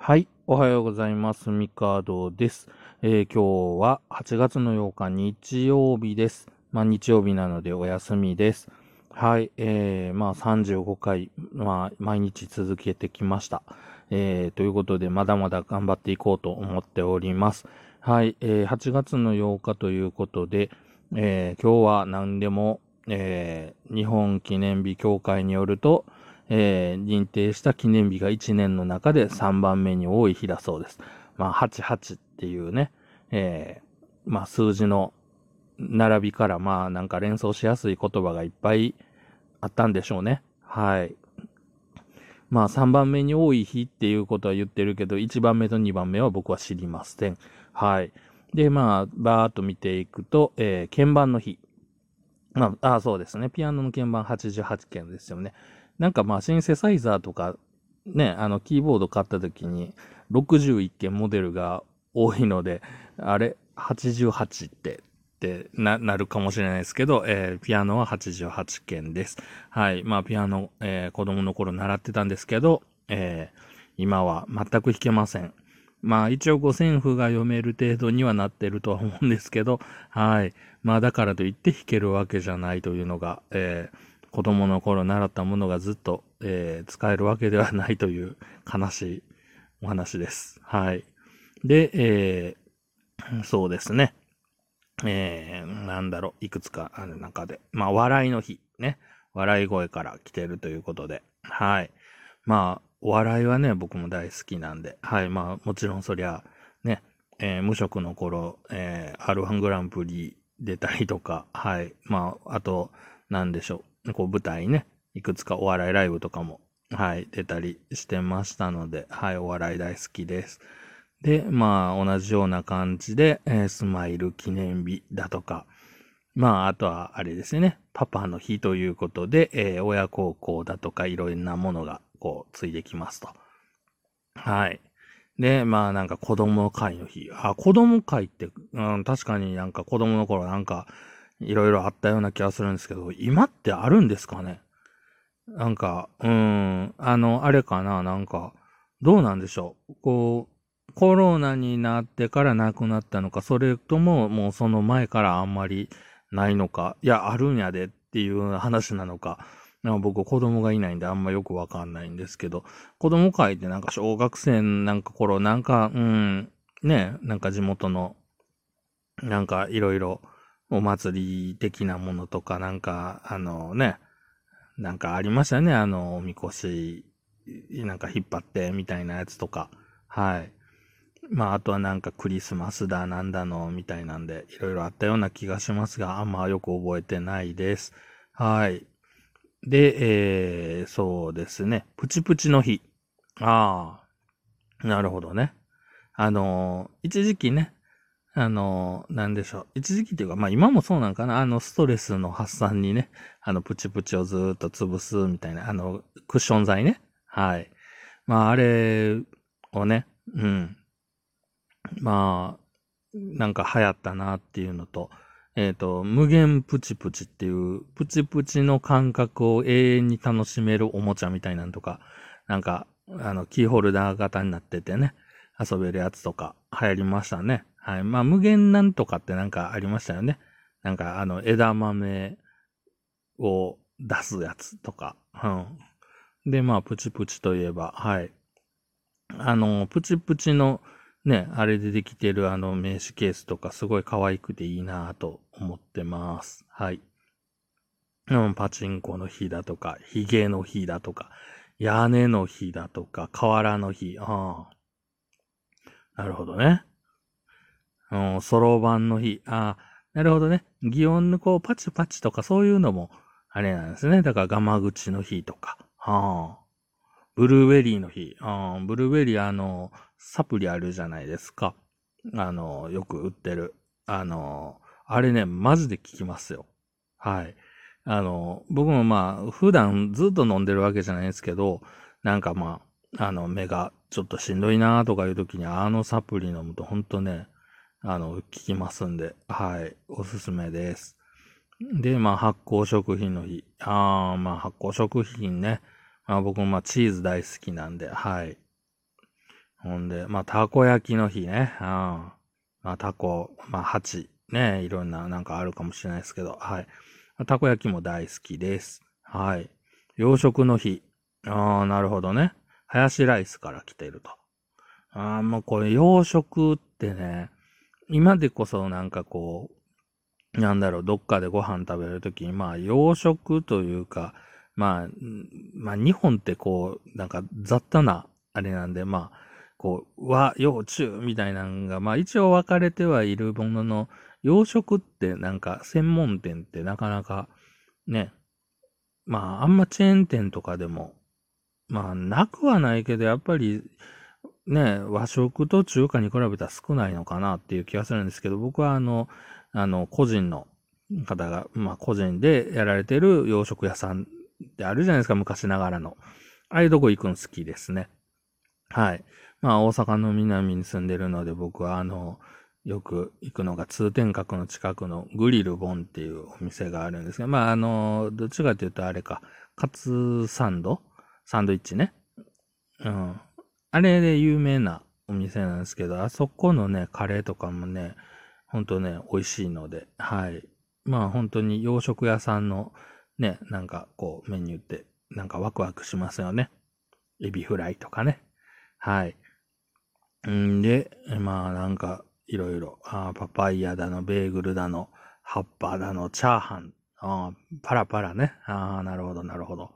はい。おはようございます。ミカードです。えー今日は8月の8日日曜日です。まあ日曜日なのでお休みです。はい。えー、まあ35回、まあ毎日続けてきました。えー、ということでまだまだ頑張っていこうと思っております。はい。えー、8月の8日ということで、えー、今日は何でも、えー、日本記念日協会によると、えー認定した記念日が1年の中で3番目に多い日だそうです。まあ、88っていうね、えーまあ、数字の並びから、まあ、なんか連想しやすい言葉がいっぱいあったんでしょうね。はい。まあ、3番目に多い日っていうことは言ってるけど、1番目と2番目は僕は知りません。はい。で、まあ、バーっと見ていくと、えー鍵盤の日。まあ、あそうですね。ピアノの鍵盤88件ですよね。なんかまあシンセサイザーとかね、あのキーボード買った時に61件モデルが多いので、あれ ?88 ってってななるかもしれないですけど、えーピアノは88件です。はい。まあピアノ、えー子供の頃習ってたんですけど、えー今は全く弾けません。まあ一応五線譜が読める程度にはなってるとは思うんですけど、はい。まあだからといって弾けるわけじゃないというのが、えー子供の頃習ったものがずっと、えー使えるわけではないという悲しいお話です。はい。で、えーそうですね。えーなんだろう、いくつかある中で。まあ、笑いの日、ね。笑い声から来てるということで。はい。まあ、お笑いはね、僕も大好きなんで。はい。まあ、もちろんそりゃ、ね、えー無職の頃、えー R1 グランプリ出たりとか、はい。まあ、あと、なんでしょう。こう、舞台ね、いくつかお笑いライブとかも、はい、出たりしてましたので、はい、お笑い大好きです。で、まあ、同じような感じで、えースマイル記念日だとか、まあ、あとは、あれですね、パパの日ということで、えー親孝行だとか、いろんなものが、こう、ついてきますと。はい。で、まあ、なんか子供会の日。あ、子供会って、うん、確かになんか子供の頃なんか、いろいろあったような気がするんですけど、今ってあるんですかね？なんか、うん、あの、あれかな、なんか、どうなんでしょう？こう、コロナになってから亡くなったのか、それとももうその前からあんまりないのか、いや、あるんやでっていう話なのか、なんか僕子供がいないんであんまよくわかんないんですけど、子供会ってなんか小学生なんか頃、なんか、うん、ね、なんか地元の、なんかいろいろお祭り的なものとか、なんか、あのね、なんかありましたね、あの、おみこし、なんか引っ張ってみたいなやつとか。はい。まあ、あとはなんかクリスマスだ、なんだの、みたいなんで、いろいろあったような気がしますが、あんまよく覚えてないです。はい。で、えー、そうですね。プチプチの日。ああ、なるほどね。あの、一時期ね、あの、なんでしょう。一時期っていうか、まあ今もそうなんかな。あの、ストレスの発散にね、あの、プチプチをずっと潰すみたいな、あの、クッション材ね。はい。まあ、あれをね、うん。まあ、なんか流行ったなっていうのと、えっ、と、無限プチプチっていう、プチプチの感覚を永遠に楽しめるおもちゃみたいなんとか、なんか、あの、キーホルダー型になっててね、遊べるやつとか流行りましたね。はい。まあ、無限なんとかってなんかありましたよね。なんか、あの、枝豆を出すやつとか。うん。で、まあ、プチプチといえば、はい。あの、プチプチの、ね、あれでできてるあの名刺ケースとかすごい可愛くていいなぁと思ってます。はい。うん、パチンコの日だとか、ヒゲの日だとか、屋根の日だとか、瓦の日。ああ。なるほどね。うん、そろばんの日。ああ、なるほどね。擬音のこう、パチパチとかそういうのも、あれなんですね。だから、ガマ口の日とか。はあ。ブルーベリーの日。ああ、ブルーベリー、あの、サプリあるじゃないですか。あの、よく売ってる。あの、あれね、マジで効きますよ。はい。あの、僕もまあ、普段ずっと飲んでるわけじゃないですけど、なんかまあ、あの、目がちょっとしんどいなとかいう時に、あのサプリ飲むと本当ね、あの、効きますんで、はい、おすすめです。で、まあ、発酵食品の日。ああ、まあ、発酵食品ね。まあ、僕もまあ、チーズ大好きなんで、はい。ほんで、まあ、たこ焼きの日ね。うん。まあ、たこ、まあ、鉢、ね、いろんななんかあるかもしれないですけど、はい。たこ焼きも大好きです。はい。洋食の日。ああ、なるほどね。ハヤシライスから来てると。ああ、もうこれ洋食ってね、今でこそなんかこう、なんだろう、どっかでご飯食べるときに、まあ洋食というか、まあ、まあ日本ってこう、なんか雑多なあれなんで、まあ、こう、和、洋、中みたいなのが、まあ一応分かれてはいるものの、洋食ってなんか専門店ってなかなかね、まああんまチェーン店とかでも、まあなくはないけど、やっぱりね、和食と中華に比べたら少ないのかなっていう気がするんですけど、僕はあの、あの、個人の方が、まあ個人でやられてる洋食屋さんってあるじゃないですか、昔ながらの。ああいうとこ行くの好きですね。はい。まあ大阪の南に住んでるので僕はあの、よく行くのが通天閣の近くのグリルボンっていうお店があるんですが、まああの、どっちかというとあれか、カツサンド？サンドイッチね。うん。あれで有名なお店なんですけど、あそこのね、カレーとかもね、ほんとね、美味しいので、はい。まあ本当に洋食屋さんのね、なんかこうメニューってなんかワクワクしますよね。エビフライとかね。はい。んで、まあなんかいろいろ、あパパイヤだの、ベーグルだの、葉っぱだの、チャーハン、あパラパラね。ああ、なるほど、なるほど。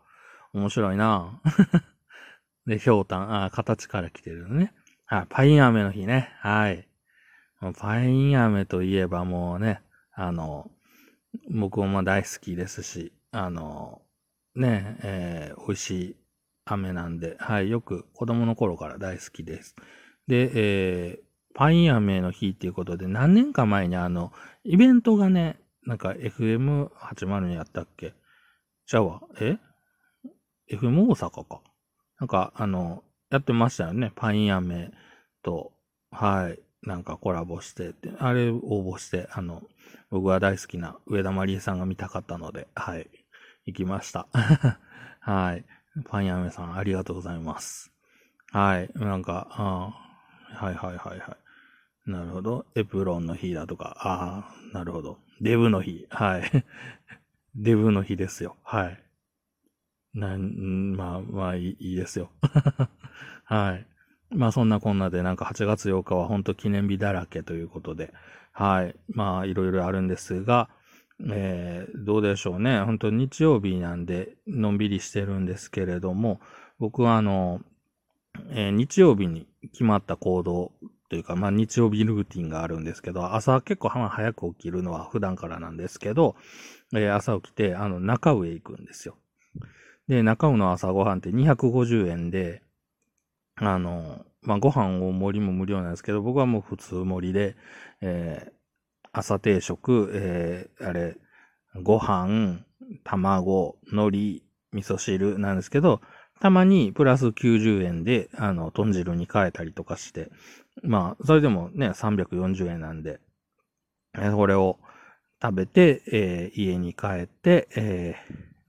面白いなで、ひょうたん、あ形から来てるのね。はい、パイン飴の日ね。はい。パイン飴といえばもうね、あの、僕も大好きですし、あの、ね、えー、美味しい飴なんで、はい、よく子供の頃から大好きです。で、えー、パイン飴の日っていうことで、何年か前にあの、イベントがね、なんか FM80 にやったっけ？じゃあ、え ?FM 大阪か。なんか、あの、やってましたよね。パイン飴と、はい、なんかコラボしてて、あれ応募して、あの、僕が大好きな上田まりえさんが見たかったので、はい、行きました。はい。パン飴さん、ありがとうございます。はい。なんか、ああはいはいはいはい。なるほど。エプロンの日だとか、ああ、なるほど。デブの日。はい。デブの日ですよ。はい。なん、まあ、まあいいですよ。はい。まあそんなこんなでなんか8月8日は本当記念日だらけということで、はい。まあいろいろあるんですが、えー、どうでしょうね。本当日曜日なんでのんびりしてるんですけれども、僕はあの、えー、日曜日に決まった行動というか、まあ日曜日ルーティンがあるんですけど、朝結構早く起きるのは普段からなんですけど、えー、朝起きて、あの、中上行くんですよ。で、中尾の朝ごはんって250円で、あの、まあ、ご飯を盛りも無料なんですけど、僕はもう普通盛りで、えー、朝定食、えー、あれ、ご飯、卵、海苔、味噌汁なんですけど、たまにプラス90円で、あの、豚汁に変えたりとかして、まあ、それでもね、340円なんで、えー、これを食べて、えー、家に帰って、え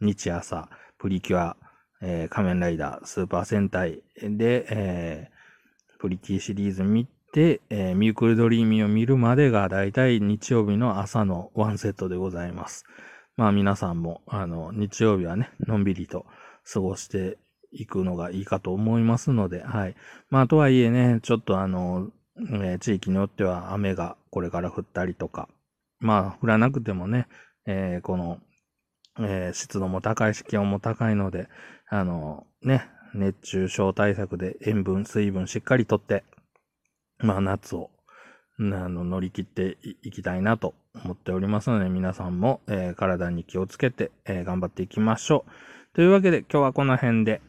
ー、日朝、プリキュア、えー、仮面ライダー、スーパー戦隊で、えー、プリキュアシリーズ見て、えー、ミュークルドリーミーを見るまでがだいたい日曜日の朝のワンセットでございます。まあ皆さんも、あの、日曜日はね、のんびりと過ごしていくのがいいかと思いますので、はい。まあとはいえね、ちょっとあの、えー、地域によっては雨がこれから降ったりとか、まあ降らなくてもね、えー、このえー、湿度も高いし、気温も高いので、あの、ね、熱中症対策で塩分、水分しっかりとって、まあ夏を、あの、乗り切っていきたいなと思っておりますので、皆さんも、えー、体に気をつけて、えー、頑張っていきましょう。というわけで、今日はこの辺で、